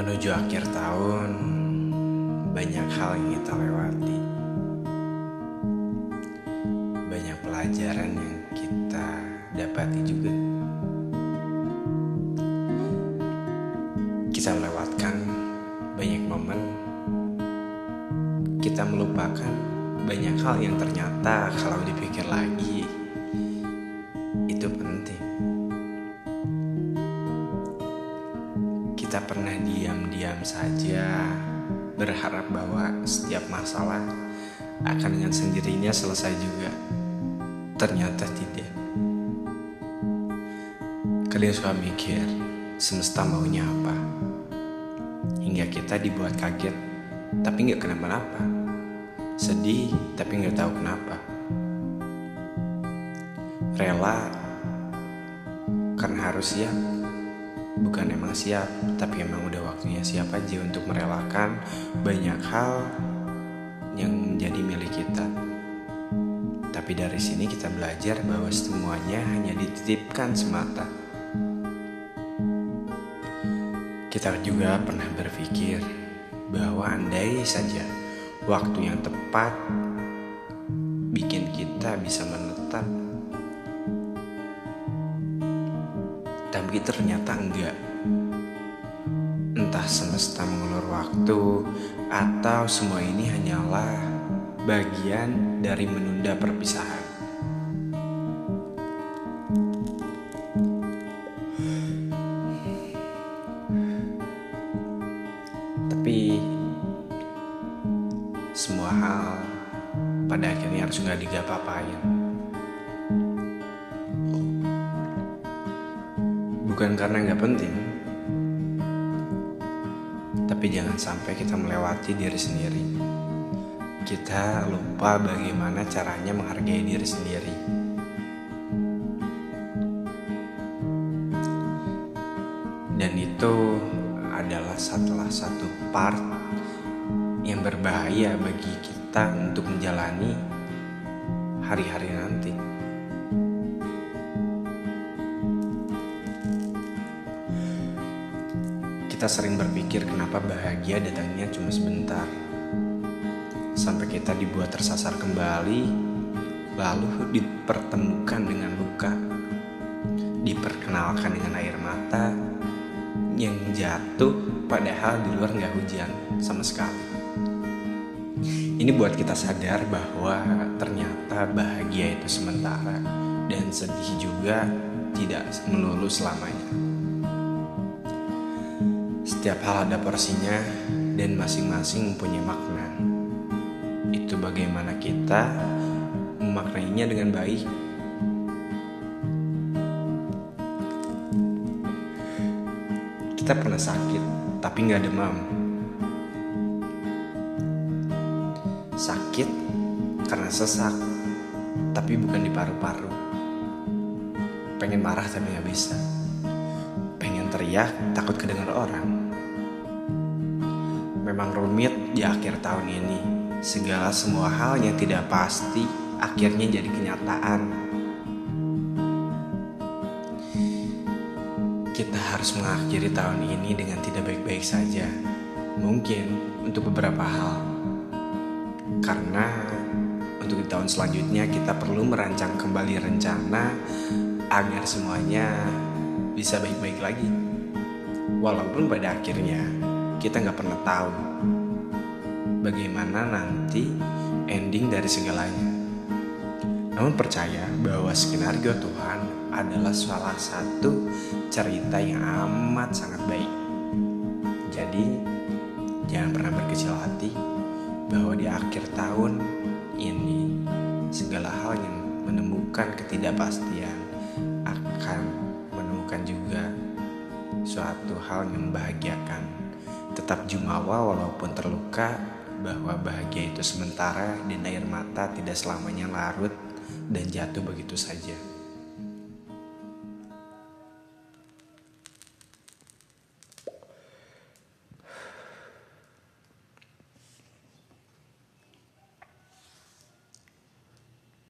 Menuju akhir tahun, banyak hal yang kita lewati. Banyak pelajaran yang kita dapati juga. Kita melewatkan banyak momen. Kita melupakan banyak hal yang ternyata kalau dipikir lagi Kita pernah diam-diam saja berharap bahwa setiap masalah akan dengan sendirinya selesai juga. Ternyata tidak. Kalian suka mikir semesta maunya apa? Hingga kita dibuat kaget, tapi nggak kenapa-napa. Sedih, tapi nggak tahu kenapa. Rela karena harus siap bukan emang siap, tapi emang udah waktunya siap aja untuk merelakan banyak hal yang menjadi milik kita. Tapi dari sini kita belajar bahwa semuanya hanya dititipkan semata. Kita juga pernah berpikir bahwa andai saja waktu yang tepat bikin kita bisa menetap tapi ternyata enggak. Entah semesta mengulur waktu atau semua ini hanyalah bagian dari menunda perpisahan. Tapi semua hal pada akhirnya harus nggak digapa-apain. Bukan karena nggak penting, tapi jangan sampai kita melewati diri sendiri. Kita lupa bagaimana caranya menghargai diri sendiri. Dan itu adalah salah satu part yang berbahaya bagi kita untuk menjalani hari-hari nanti. Kita sering berpikir kenapa bahagia datangnya cuma sebentar. Sampai kita dibuat tersasar kembali, lalu dipertemukan dengan luka. Diperkenalkan dengan air mata yang jatuh padahal di luar nggak hujan sama sekali. Ini buat kita sadar bahwa ternyata bahagia itu sementara dan sedih juga tidak melulu selamanya. Setiap hal ada porsinya dan masing-masing mempunyai makna. Itu bagaimana kita memaknainya dengan baik. Kita pernah sakit, tapi nggak demam. Sakit karena sesak, tapi bukan di paru-paru. Pengen marah tapi nggak bisa. Pengen teriak, takut kedengar orang. Memang rumit di akhir tahun ini. Segala semua hal yang tidak pasti akhirnya jadi kenyataan. Kita harus mengakhiri tahun ini dengan tidak baik-baik saja. Mungkin untuk beberapa hal. Karena untuk di tahun selanjutnya kita perlu merancang kembali rencana agar semuanya bisa baik-baik lagi. Walaupun pada akhirnya kita nggak pernah tahu bagaimana nanti ending dari segalanya. Namun percaya bahwa skenario Tuhan adalah salah satu cerita yang amat sangat baik. Jadi jangan pernah berkecil hati bahwa di akhir tahun ini segala hal yang menemukan ketidakpastian akan menemukan juga suatu hal yang membahagiakan. Tetap jumawa walaupun terluka bahwa bahagia itu sementara dan air mata tidak selamanya larut dan jatuh begitu saja.